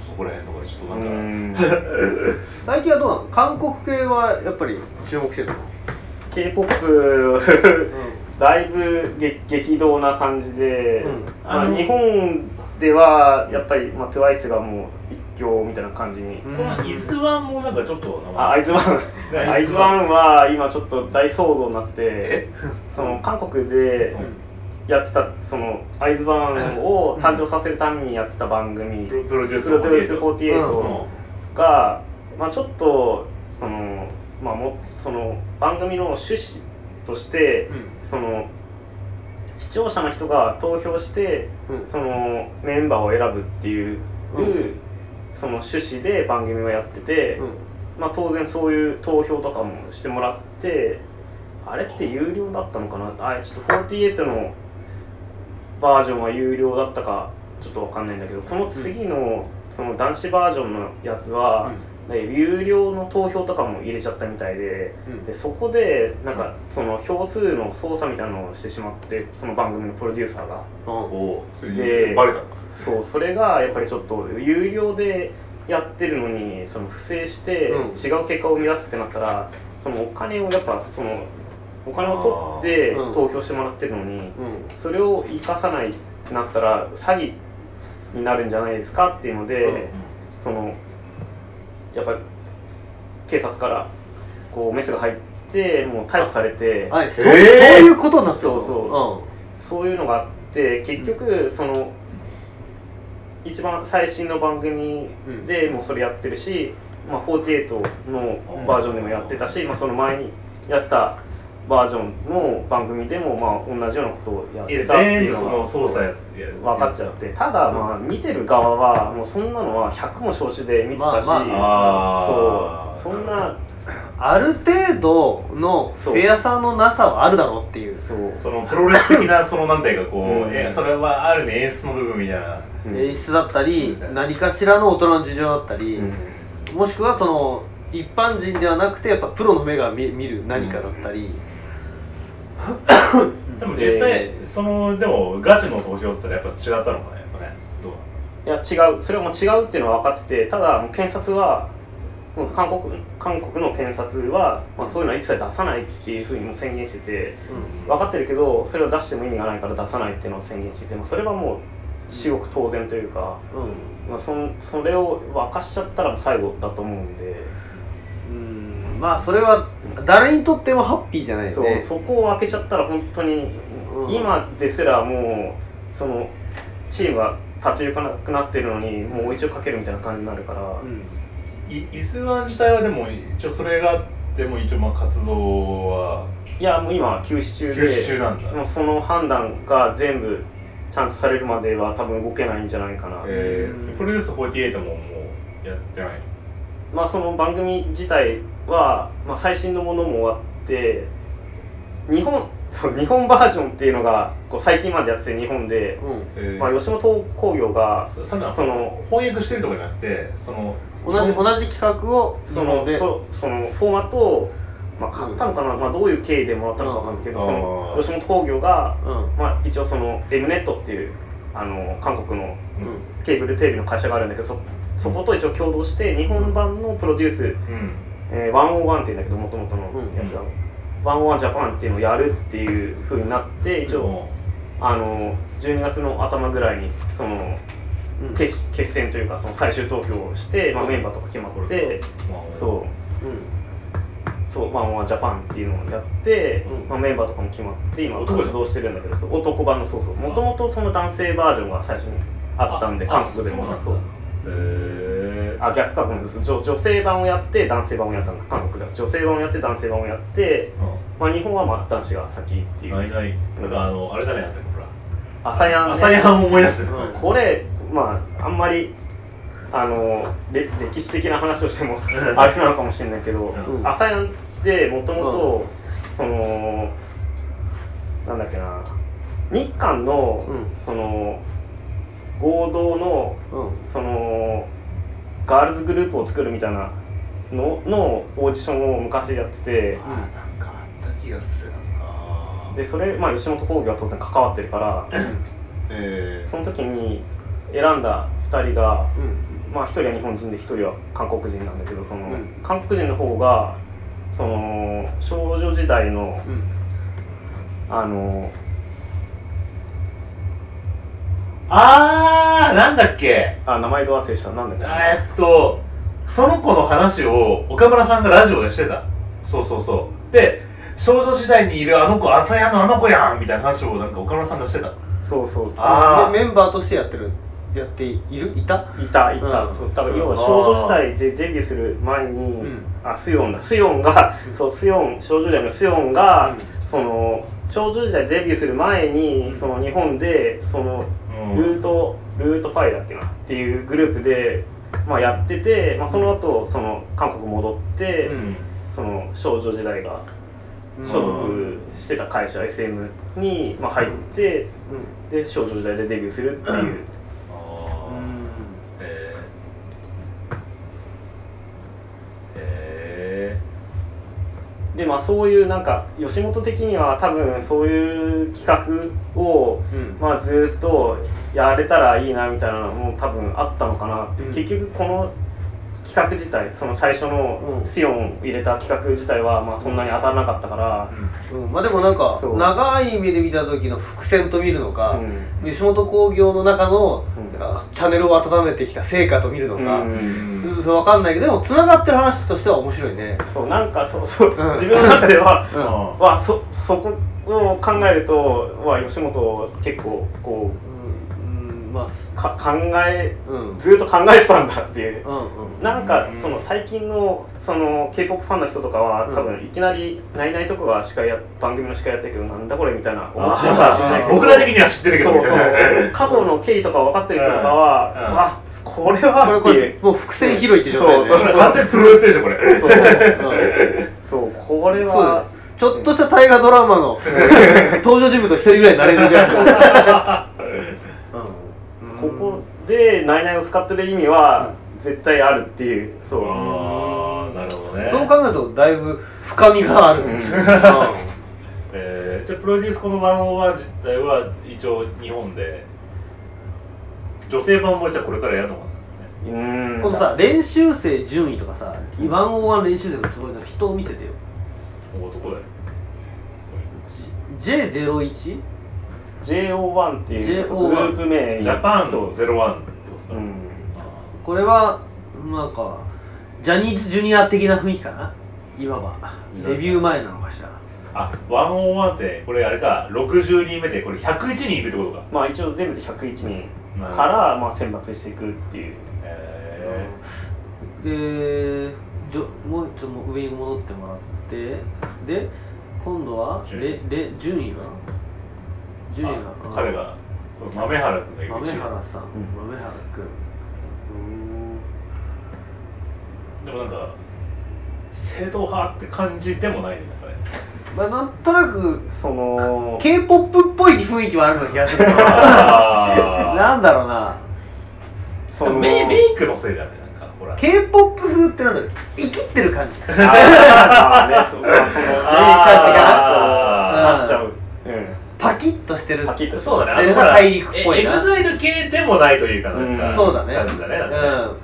そこら辺とかちょっとうなんか、ん。最近はどうなの？韓国系はやっぱり注目してるの？K p o p だいぶ激激動な感じで、うん。ああのの。日本ではやっぱり、まあ、TWICE がもう一強みたいな感じに、うん。この伊豆湾もなんかちょっとあアイズワンねアイズワンは今ちょっと大騒動になっててえ？その韓国でやってたそのアイズワンを誕生させるためにやってた番組。プロプロデュースプロデュース48 48が、まあ、ちょっとその、まあ、もその番組の趣旨として、その視聴者の人が投票してうん。そのメンバーを選ぶっていう、うんその趣旨で番組をやってて、うん。まあ、当然そういう投票とかもしてもらってあれって有料だったのかな？あちょっと48のバージョンは有料だったかちょっとわかんないんだけどその次のその男子バージョンのやつは、で有料の投票とかも入れちゃったみたいでうん。でそこでなんかその票数の操作みたいなのをしてしまってその番組のプロデューサーが。おそれででバレたんですそうそれがやっぱりちょっと有料でやってるのにその不正してうん。違う結果を生み出すってなったらそのお金をやっぱそのお金を取って投票してもらってるのにうん。それを生かさないってなったら詐欺になるんじゃないですかっていうので、うん。そのやっぱり警察からこうメスが入ってもう逮捕されて。はい、そえー。そういうことになってるそうそう。そういうのがあって結局その一番最新の番組でもうそれやってるし、まあ、48のバージョンでもやってたし、まあ、その前にやってたバージョンの番組でもまあ同じようなことをやってたっていうのが。操作や分かっちゃって。ただまあ見てる側はもうそんなのは100も承知で見てたし、まあまあ。そう。そんなある程度のフェアさのなさはあるだろうっていう。そう。そのプロレス的なそのなんていうかこう、うん。えそれはある意味演出の部分みたいな、うん。演出だったり何かしらの大人の事情だったり、うん。もしくはその一般人ではなくてやっぱプロの目が見見る何かだったり、でも実際そのでもガチの投票ってやっぱ違ったのかねやっぱね。どういや違う。それはもう違うっていうのは分かっててただもう検察は韓国韓国の検察は、まあ、そういうのは一切出さないっていうふうにもう宣言してて分かってるけどそれを出しても意味がないから出さないっていうのを宣言してて、まあ、それはもう至極当然というか、うん。まあ、そんそれを明かしちゃったらもう最後だと思うんで、うんまあそれは誰にとってもハッピーじゃないよそうねそこを開けちゃったら本当に、うん。今ですらもうそのチームが立ち行かなくなってるのにもう追い打ちをかけるみたいな感じになるから。うん。い伊豆湾自体はでも一応それがあっても一応まあ活動は。いやもう今は休止中で休止中なんだ。もうその判断が全部ちゃんとされるまでは多分動けないんじゃないかな、えうん。ー、プロデュース48ももうやってないまあその番組自体は、まあ、最新のものも終わって日本 そう日本バージョンっていうのがこう最近までやってて日本で、うん。えー。まあ、吉本興業がそその翻訳してるとかじゃなくてその同じ同じ企画をそのでそそのフォーマットを、まあ、買ったのかな、まあ、どういう経緯でもらったのかわかんないけど、うん。その吉本興業が、うん。まあ、一応その M ネットっていうあの韓国のうん。ケーブルテレビの会社があるんだけどそそこと一応共同して日本版のプロデュース、うん。えー、101っていうんだけどもともとのやつが、101ジャパンっていうのをやるっていうふうになって一応、あの12月の頭ぐらいにそのうん。決決戦というかその最終投票をして、まあ、うん。メンバーとか決まって、まあそう。そう、ワンワンジャパンっていうのをやって、うん。まあ、メンバーとかも決まって今男活動してるんだけど男版のそうそうもともとその男性バージョンが最初にあったんであ韓国でも。あそうなんだへー。あ逆かごめんなさい。女女性版をやって男性版をやったんだ韓国では女性版をやって男性版をやって、まあ、日本はまあ男子が先っていう。ないない。なんかあのあれだねあったっけほら。朝やん、ね、朝やんを思い出すね。うん。これまああんまりあのれ歴史的な話をしてもうん。あれなのかもしれないけどうん。朝やんってもともとそのなんだっけな日韓の、うん。その合同のうん。そのガールズグループを作るみたいなののオーディションを昔やっててあーなんかあった気がするな。んかでそれ、まあ、吉本興業は当然関わってるから えその時に選んだ2人がうん。まあ、1人は日本人で1人は韓国人なんだけどその、うん。韓国人の方がその少女時代のうん。あのあーなんだっけ？あ名前ど忘れした。なんだ？っけえーっとその子の話を岡村さんがラジオでしてた？そうそうそう。で少女時代にいるあの子朝やのあの子やんみたいな話をなんか岡村さんがしてた。そうそうそう。あー。メメンバーとしてやってるやっている？いた？いたいた、うん。そうだから要は少女時代でデビューする前に、うん。あスヨンだ。スヨンが、そうスヨン少女時代のスヨンが、その少女時代デビューする前にその日本でそのうん。ルートルートパイだっけな？っていうグループで、まあ、やってて、まあ、その後その韓国戻って、うん。その少女時代が所属してた会社 SM に、まあ、入ってうん。で少女時代でデビューするっていうあーうんへーへでまあそういうなんか吉本的には多分そういう企画を、うん。まあ、ずっとやれたらいいなみたいなのも多分あったのかなって、うん。結局この企画自体その最初のうん。シオンを入れた企画自体はまあそんなに当たらなかったから、うん。まあでもなんか長い目で見た時の伏線と見るのか、うん。吉本興業の中の、チャンネルを温めてきた成果と見るのか、うん。そう分かんないけどでも繋がってる話としては面白いね。そうなんかそうそう、うん。自分の中ではうん。わそそこを考えるとわ吉本結構こうんまあすか考えうん。ずっと考えてたんだっていう。うんうん。なんかうんその最近のその k p o p ファンの人とかはうん。多分いきなり「ナイナイ」とかが司会や番組の司会やってるけどなんだこれみたいな思ってるかもしれないけど。僕ら的には知ってるけどそうそう。過去の経緯とか分かってる人とかは、うん。うんわこれこれこはっていう。れもう伏線拾いって状態で。そうそう。完全プロレスでしょこれ。そう。そう。これそうだよはちょっとした大河ドラマの 登場人物の一人ぐらいになれるぐらいで「ナイナイ」を使ってる意味は絶対あるっていう。そう。ああなるほどね。そう考えるとだいぶ深みがある、うん。えー、じゃあプロデュースこの101自体は一応日本で。女性版もじゃあこれからやるのかな。うん。このさ練習生順位とかさ101練習生のつもりの人を見せてよ。男だよ J01? JO1 っていうグ JO1 ループ名。にジャパンそう01ってことか、うん。これはなんかジャニーズジュニア的な雰囲気かな？いわばデビュー前なのかしら。あ101ってこれあれか。60人目でこれ101人いるってことか。まあ一応全部で101人。からまあ選抜していくっていう。へでじょもうちょっと上に戻ってもらって。で今度は順位。レレ順位が順位があ彼が豆原君がいる豆原さん、ん。豆原君。でもなんか正統派って感じでもないねこれまあなんとなくその k p o p っぽい雰囲気はあるような気がするな。んだろうな。そのメイメイクのせいだねなんかほら。K p o p 風ってなんだろう。生きってる感じ。あ あねそのいい感じがなっちゃう。うんパキッとしてる。パキッとしてそうだね。っていうのが大陸っぽいな。エグザイル系でもないというかなんか、うんそうだね。感じだねなん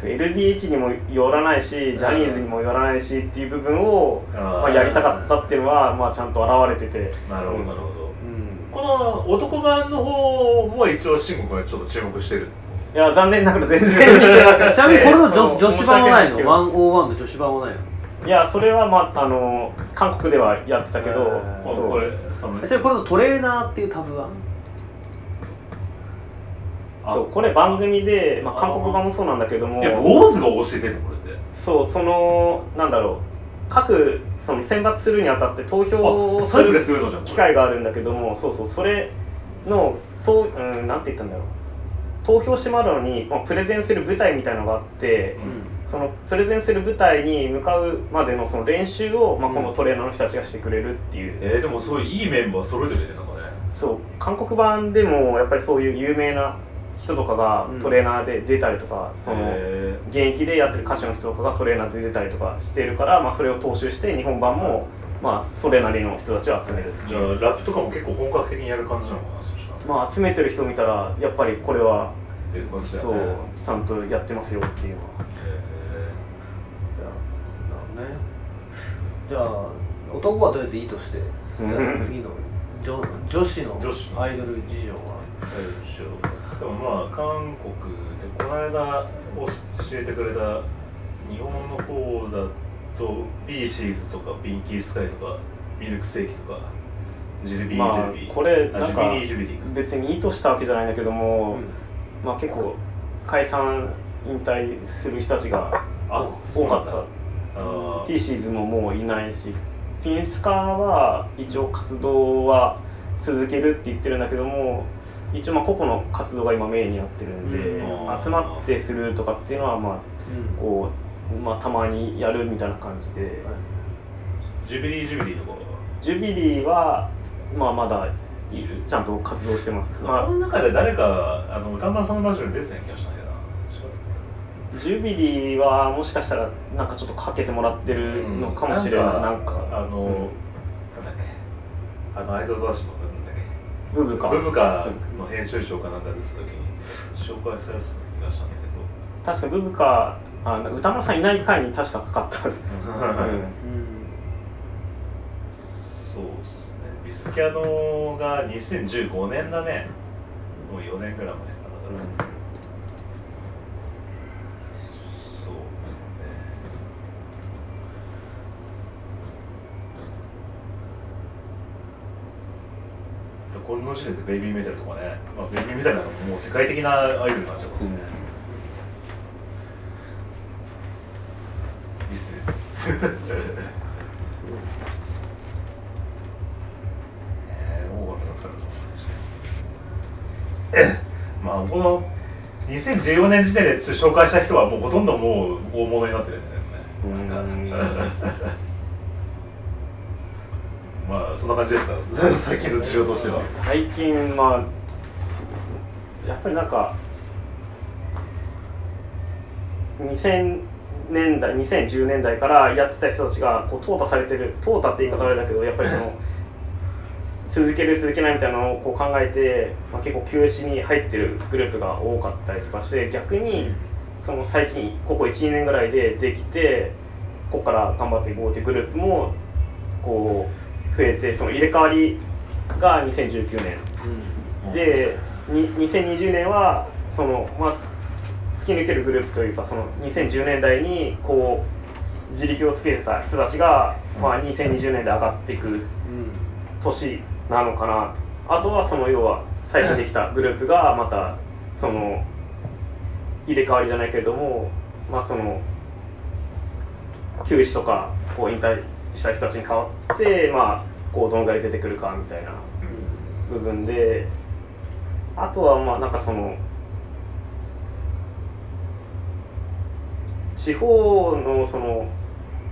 LDH にもよらないしジャニーズにもよらないしっていう部分を、まあ、やりたかったっていうのは、まあ、ちゃんと現れてて。なるほどなるほど、うんこの男版の方も一応慎吾君がちょっと注目してる。いや残念ながら全然見てなくてちなみにこれの女女子版はないの？申し訳ですけど101の女子版はないの？いやそれはまああの韓国ではやってたけど、そう。これそのじゃあこれのトレーナーっていうタブは？そうこれ番組で、まあ、韓国版もそうなんだけどもやっぱ坊主が教えてるのこれって。そうそのなんだろう各その選抜するにあたって投票をする機会があるんだけどもそうそうそれのと、うん、なんて言ったんだろう。投票してもらうのに、まあ、プレゼンする舞台みたいのがあって、そのプレゼンする舞台に向かうまでのその練習を、まあ、このトレーナーの人たちがしてくれるっていう、えー、でもすごいいいメンバー揃えてるなんかね。そう韓国版でもやっぱりそういう有名な人とかがうん。トレーナーで出たりとか、そのへ現役でやってる歌手の人とかがトレーナーで出たりとかしているから、まあ、それを踏襲して日本版も、まあ、それなりの人たちを集めるーじゃあラップとかも結構本格的にやる感じなのかなそしたら。まあ集めてる人を見たらやっぱりこれはっていう感じだそうちゃんとやってますよっていうのはなるほどねじゃあ男はとりあえずいいとしてじゃあ次の女女子の女子。アイドル事情は？でもまあ韓国でこの間教えてくれた日本の方だとビーシーズとかピンキースカイとかミルクセーキとかジルビー、まあジルビー。これあなんかジュビリージュビリー別に意図したわけじゃないんだけども、まあ結構解散引退する人たちがあ多かったあピーシーズももういないし。ピンスカは一応活動は続けるって言ってるんだけども一応まあ個々の活動が今メインになってるんで、うん。集まってするとかっていうのはまあうん。こう、まあ、たまにやるみたいな感じで、ジュビリージュビリーとかジュビリーは、まあ、まだいる。ちゃんと活動してます、まあ、まこの中で誰かあの歌丸さんのラジオに出てたような気がしたんだけどジュビリーはもしかしたらなんかちょっとかけてもらってるのかもしれない、なんか。あの、うん。なんだっけ。あのアイドル雑誌のなんだっけ。 BUBKA、BUBKA の編集長かなんか出てた時に紹介されてた気がしたんだ確かブブカあ歌丸さんいない回に確かかかったはず、そうですね。ビスキャノが2015年だね。もう4年ぐらい前だから、そうですねこの時点でベイビーメタルとかね、まあ、ベイビーメタルなんかもう世界的なアイドルになっちゃい、リス えー、オーガムだった。らまあこの2014年時点で紹介した人はもうほとんどもう大物になってるんだよね。うんまあそんな感じですか。最近の事情としては。最近まあやっぱりなんか2000年代2010年代からやってた人たちがこう淘汰されてる淘汰って言い方あれだけどやっぱりその 続ける続けないみたいなのをこう考えて、まあ、結構休止に入ってるグループが多かったりとかして逆にその最近ここ12年ぐらいでできてここから頑張っていこうっていうグループもこう増えてその入れ替わりが2019年。でに2020年はその、まあ、突き抜けるグループというかその2010年代にこう自力をつけてた人たちが、まあ、2020年で上がっていく年なのかな。あとはその要は最近できたグループがまたその入れ替わりじゃないけれどもまあその休止とかこう引退した人たちに代わってまあこうどのぐらい出てくるかみたいな部分であとはまあなんかその地方のその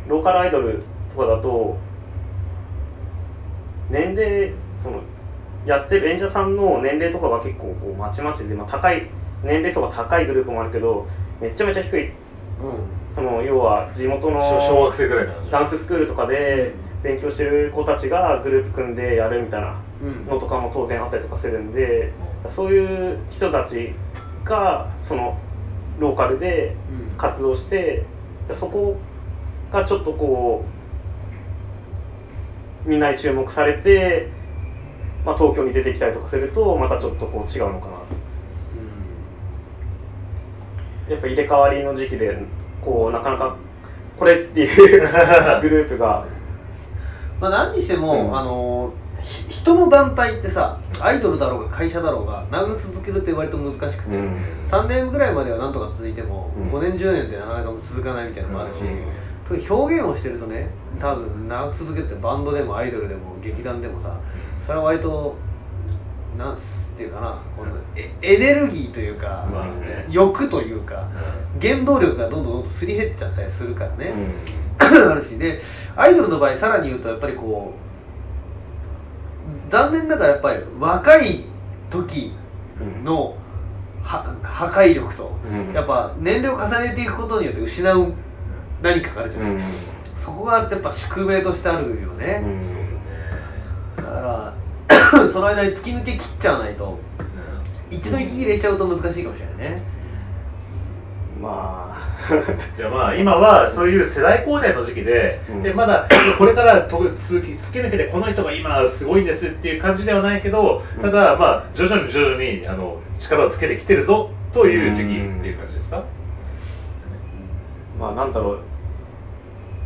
ローカルアイドルとかだと年齢そのやってる演者さんの年齢とかが結構こうまちまちで、まあ、高い年齢層が高いグループもあるけどめちゃめちゃ低いその要は地元の小小学生ぐらいダンススクールとかで勉強してる子たちがグループ組んでやるみたいなうん。のとかも当然あったりとかするんでそういう人たちがそのローカルで活動してでそこがちょっとこうみんなに注目されて、まあ、東京に出てきたりとかするとまたちょっとこう違うのかな。やっぱ入れ替わりの時期でこうなかなかこれっていう グループが。まあ、何にしても、うん。あのひ人の団体ってさアイドルだろうが会社だろうが長く続けるって割と難しくて、うん。3年ぐらいまではなんとか続いても、うん。5年10年ってなかなか続かないみたいなのもあるし、うん。特に表現をしてるとね多分長く続けるってバンドでもアイドルでも劇団でもさそれは割となんすっていうかなこのエエネルギーというか、欲というか原動力がどんどんどんどんすり減っちゃったりするからね、うん。あるしでアイドルの場合さらに言うとやっぱりこう残念ながらやっぱり若い時のは破壊力と、うん。やっぱ年齢を重ねていくことによって失う何かがあるじゃない、うん。そこがやっぱ宿命としてあるよね、その間に突き抜け切っちゃわないと。一度息切れしちゃうと難しいかもしれないね。まあ。いやまあ今はそういう世代交代の時期で,、うん。でまだこれからと突き突き抜けてこの人が今すごいんですっていう感じではないけどただまあ徐々に徐々にあの力をつけてきてるぞという時期っていう感じですか、まあなんだろう。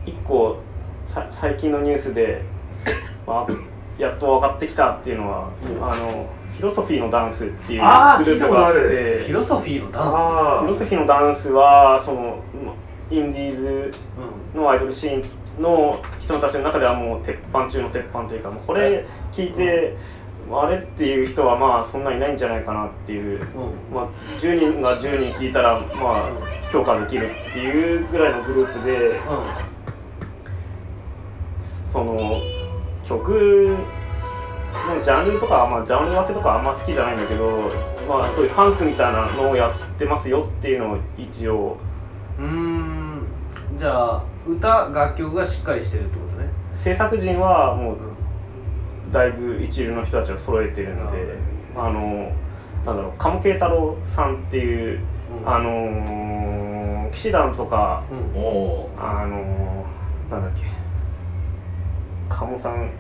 一個さ最近のニュースで、まあ、やっと分かってきたっていうのは、あのフィロソフィーのダンスっていうグループがあってフィロソフィーのダンあフィロソフィーのダンスはそのまインディーズのアイドルシーンの人たちの中ではもう鉄板中の鉄板というかもうこれ聞いて、あれっていう人はまあそんなにいないんじゃないかなっていう、まあ、10人が10人聞いたらまあ評価できるっていうぐらいのグループでその曲のジャンルとか、まあ、ジャンル分けとかあんま好きじゃないんだけど、まあ、そういうファンクみたいなのをやってますよっていうのを一応。うーん。じゃあ歌楽曲がしっかりしてるってことね。制作陣はもうだいぶ一流の人たちを揃えてるのであのなんだろう鴨慶太郎さんっていう、うん。あの騎士団とかうん。あのなんだっけ鴨さん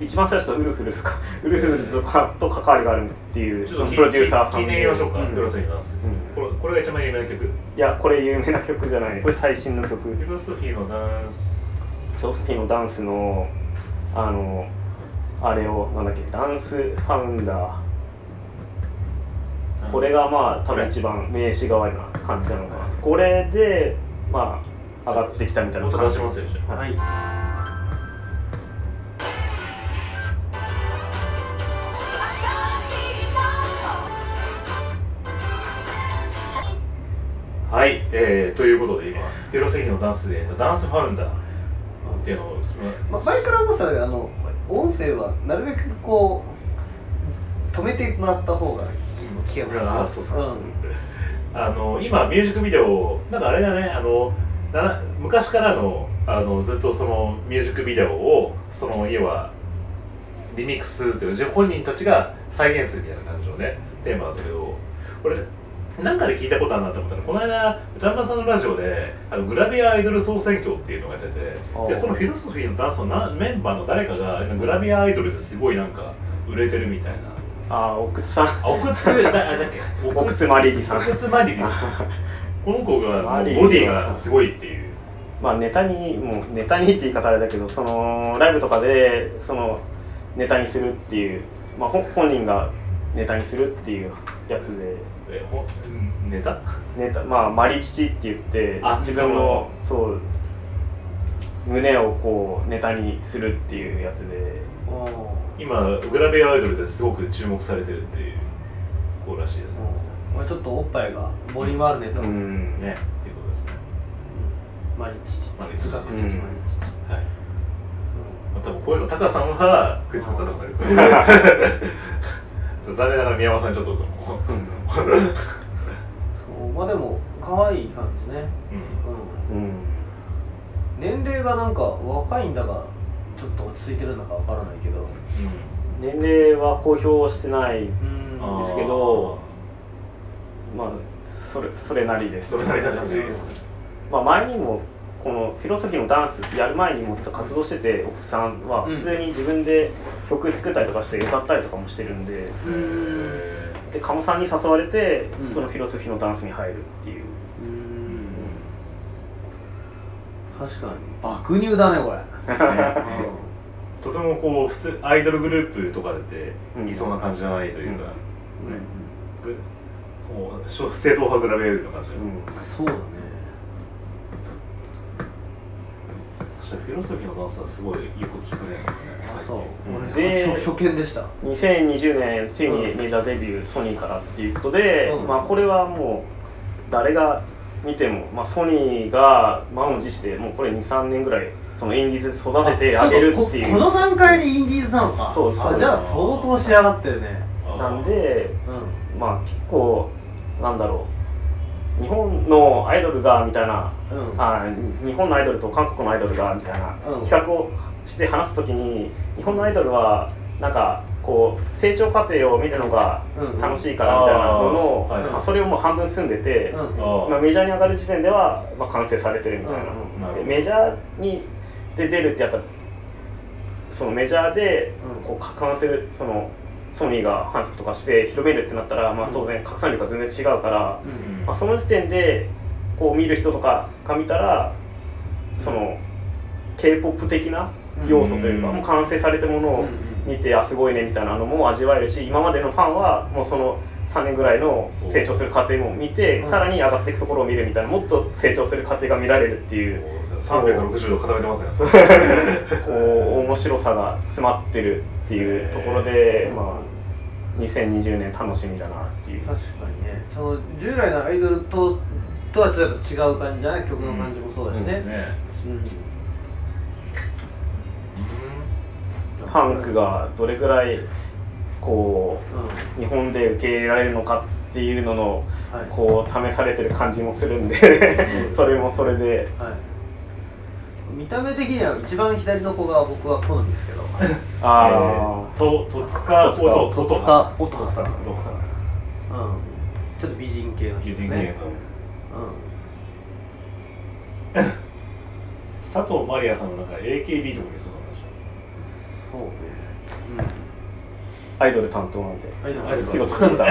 一番最初のウルフルズとか ウルフルズとかと関わりがあるっていうそのプロデューサーさん聞いてみましょうか、うんフィロソフィーのダンス、うんこれこれが一番有名な曲フいやこれ有名な曲じゃないこれ最新の曲ィロソフィーのダンスフィロソフィーのダンスのあのあれをなんだっけダンスファウンダーこれがまあ多分一番名刺代わりな感じなのかなこれでまあ上がってきたみたいな音感じ出しますよじゃはいえー、ということで今広瀬のダンスでダンスファウンダーっていうのをまあ、前から思ってたの音声はなるべくこう止めてもらった方が聞けますあそう。ん。あの今ミュージックビデオなんかあれだね。あのなな昔からのあのずっとそのミュージックビデオをその要はリミックスするという自本人たちが再現するみたいな感じのねテーマなんだけどこれなんかで聞いたことあるなと思ったらこの間歌丸さんのラジオであのグラビアアイドル総選挙っていうのがやってでそのフィロソフィーのダンスのなメンバーの誰かがグラビアアイドルですごいなんか売れてるみたいな。ああ奥津さん。あ奥津だだっけ？奥津マリリさん。奥津マリリさん。この子がボディがすごいっていう。まあネタにもうネタにって言い方あれだけどそのライブとかでそのネタにするっていう、まあ、ほ本人がネタにするっていうやつでえほんネタ？ネタまあマリ父って言ってあ自分のそう。胸をこうネタにするっていうやつで。今グラビアアイドルですごく注目されてるっていう子らしいですね。これちょっとおっぱいがボリュームあるねと、うん。ねっていうことですね。マリチマリチ哲学的マリチ、はい。まあ多分こういうのタカさんは食いつくんだと思うよちょっと残念ながら宮山さんちょっとうんそうまあでも可愛い感じね、うん。うん。うん年齢がなんか若いんだかちょっと落ち着いてるんだかわからないけど。年齢は公表してないうん。あーですけどまあそれそれなりです。それなりな感じですねまあ、前にもこのフィロソフィーのダンスやる前にもずっと活動してて奥さんはうん普通に自分で曲作ったりとかして歌ったりとかもしてるんで。うんで鴨さんに誘われて、うん。そのフィロソフィーのダンスに入るっていう、うん。確かに。爆乳だねこれ。とてもこう普通アイドルグループとかでうん。いそうな感じじゃないというか、うん。ね。ぐもう正統派グラビアアイドルの感じ、そうだね。確かにフィロソフィーのダンスはすごいよく聞くねあそう。うん俺で初初見でした。2020年ついにメジャーデビュー、ソニーからっていうことで、うん。まあ、これはもう誰が見ても、まあ、ソニーが満を持してもうこれ23年ぐらいそのインディーズ育ててあげるっていう。ここの段階でインディーズなのか。そうそう。あじゃあ相当仕上がってるね。なんでうまあ結構なんだろう日本のアイドルがみたいな、うん。あ日本のアイドルと韓国のアイドルがみたいな。うん。比較をして話すときに日本のアイドルはなんかこう成長過程を見るのがうん楽しいからみたいなのの、あーはい。まあ、それをもう半分住んでて、うん。あまあ、メジャーに上がる時点では、まあ、完成されてるみたいな,、うんうんなるほど。でメジャーにで出るってやったらそのメジャーでうん。こう完成そのソニーが繁殖とかして広めるってなったら、まあ、当然拡散力が全然違うから、うんまあ、その時点でこう見る人とかが見たらその k p o p 的な要素というか、うんもう完成されたものを見て、あすごいねみたいなのも味わえるし今までのファンはもうその3年ぐらいの成長する過程も見て、うん。さらに上がっていくところを見るみたいなもっと成長する過程が見られるっていう360度固めてますね。こう面白さが詰まってるっていうところで、まあ、2020年楽しみだなっていう。確かにね。その従来のアイドルととはちょっと違う感じじゃない曲の感じもそうだしね、ね。うん。ファンクがどれぐらいこう日本で受け入れられるのかっていうのの、はい。こう試されてる感じもするんで それもそれではい見た目的には一番左の子が僕は好みですけど。あえーと戸塚戸塚音戸塚。音戸塚。さんどうかさん。うん。ちょっと美人系の人有人系のですね。佐藤マリアさんのなんか AKB とかにそうなんでそうね。あアイドル担当なんで。アイドル。アイドル。フィロソフィーだょ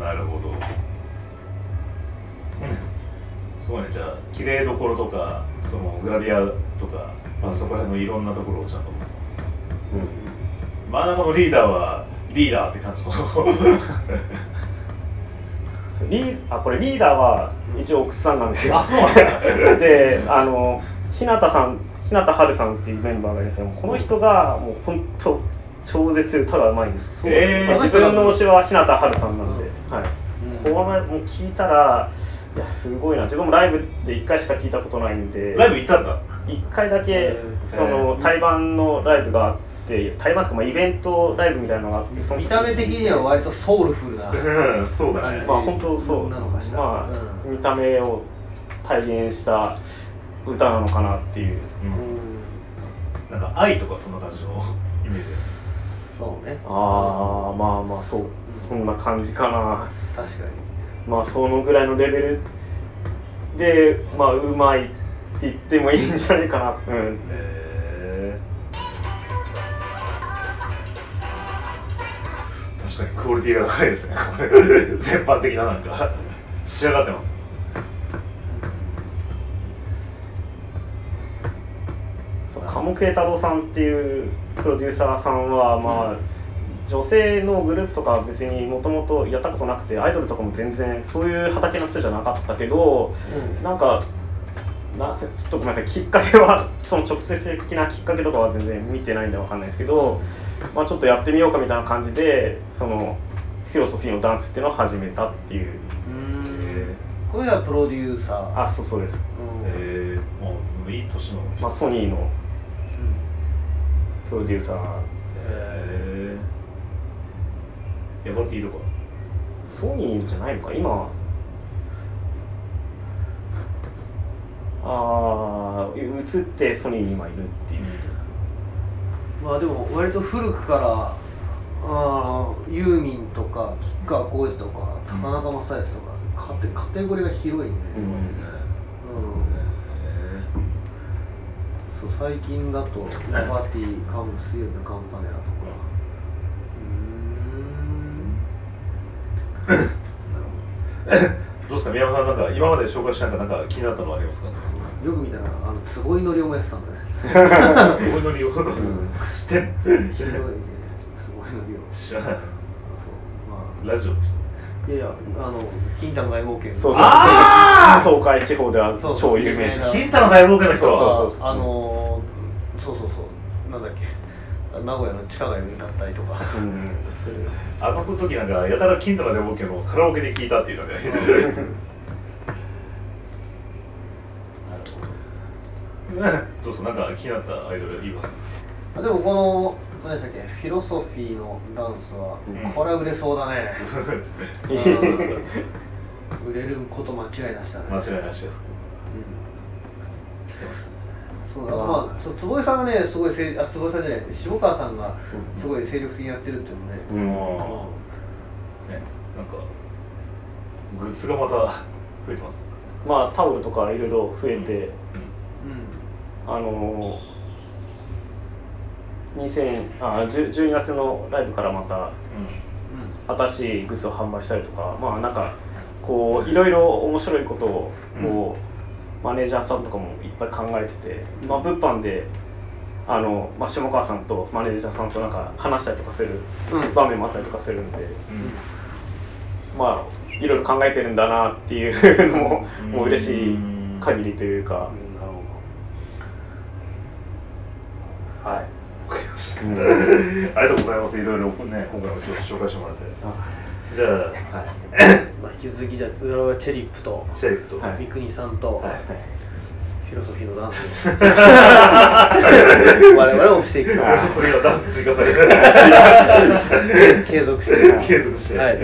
なるほどすごいねじゃあ綺麗どころとかそのグラビアとか、まあ、そこら辺のいろんなところをちゃんと真ん中のリーダーはリーダーって感じの リーあこれリーダーは一応奥さんなんですよ、あそうなんだ。であの日向さん日向春さんっていうメンバーがいるんですけどこの人がもう本当超絶歌がうまいんです、えー。まあ自分の推しは日向春さんなんで、うはい、うん。これもう聞いたらいやすごいな。自分もライブで1回しか聞いたことないんで。ライブ行ったんだ？1回だけー。その対バンのライブがあって対バンとかまあイベントライブみたいなのがあってその時見た目的には割とソウルフルなう んそうだね。まあ本当そう。なのかしら。まあ、う見た目を体現した歌なのかなっていう。うん。なんか愛とかそんな感じの イメージ。そうね。ああまあまあそう。そんな感じかな。確かにまあそのぐらいのレベルでまあうまいって言ってもいいんじゃないかなうん。確かにクオリティが高いですね。全般的ななんか。仕上がってます。そう鴨慶太郎さんっていうプロデューサーさんはまあ、女性のグループとかは別にもともとやったことなくてアイドルとかも全然そういう畑の人じゃなかったけどなんかなちょっとごめんなさいきっかけは その直接的なきっかけとかは全然見てないんでわかんないですけど、まあ、ちょっとやってみようかみたいな感じでそのフィロソフィーのダンスっていうのを始めたっていう。うこれはプロデューサー。あそうそうです、うん。えー、もういい年のまあ、ソニーのプロデューサーへえー、ヤバティとか。ソニーじゃないのか？今ああ移ってソニーに今いるっていう。まあでも割と古くからあーユーミンとか吉川晃司とか高中正義とかカテカテゴリーが広いね、うん。うん。そう最近だとヤバティカム水曜日のカンパネラとか どうですか宮山さんなんか今まで紹介しなんかなんか気になったのありますか？よく見たらあの坪井のりおもやってたんだね。すごいノリをして。んひどいね坪井のりお知らないそうまラジオ。いやいやあの金太の大冒険。そうそうあ東海地方ではそう超有名金太の大冒険の人そうそうそう。あのーそうそうそう。なんだっけ名古屋の地下街で歌ったりとか。うん。それあの時なんかやたら金太の大冒険のカラオケで聞いたっていうので。ど。うですかなんか気になったアイドルいますあでもこの何でしたっけフィロソフィーのダンスは、うん。これは売れそうだね。いいうんそうですか。売れること間違いなしだね。間違いなしです。うんそうあとまあそう坪井さんがねすごいせいあ坪井さんじゃない下川さんがすごい精力的にやってるっていうのね、うん。ねなんかグッズがまた増えてます。まあタオルとかいろいろ増えてうん。あの2000あ10 12月のライブからまた新しいグッズを販売したりとかまあなんかこういろいろ面白いことをこう、マネージャーさんとかもいっぱい考えてて、まあ、物販であの、まあ、下川さんとマネージャーさんとなんか話したりとかするうん。場面もあったりとかするんで、うん。まあいろいろ考えてるんだなっていうのもうん。もう嬉しい限りというか、うん。なるほはい。わかりました。う んありがとうございます。いろいろね今回もちょっと紹介してもらって。じゃあ。ど、はい まあ、引き続きじゃあ浦和チェリップとシェリフと、はい。三國さんと、はいフィロソフィーのダンス。我々をしていくとそれがダンス追加されて。継続して。継続して。はい。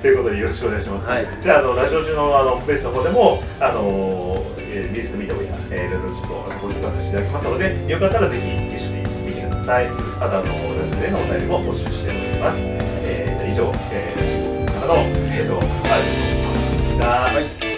ということでよろしくお願いします、はい。じゃああのラジオ中のあのホームページの方でもあの、えーミュージックビデオや、えー、いろいろちょっとご紹介させていただきますのでよかったらぜひ一緒に見てください。あとあのラジオでのお便りも募集しております、えー、以上、えー、のえっ、ー、とありがとうござい。ました、はい。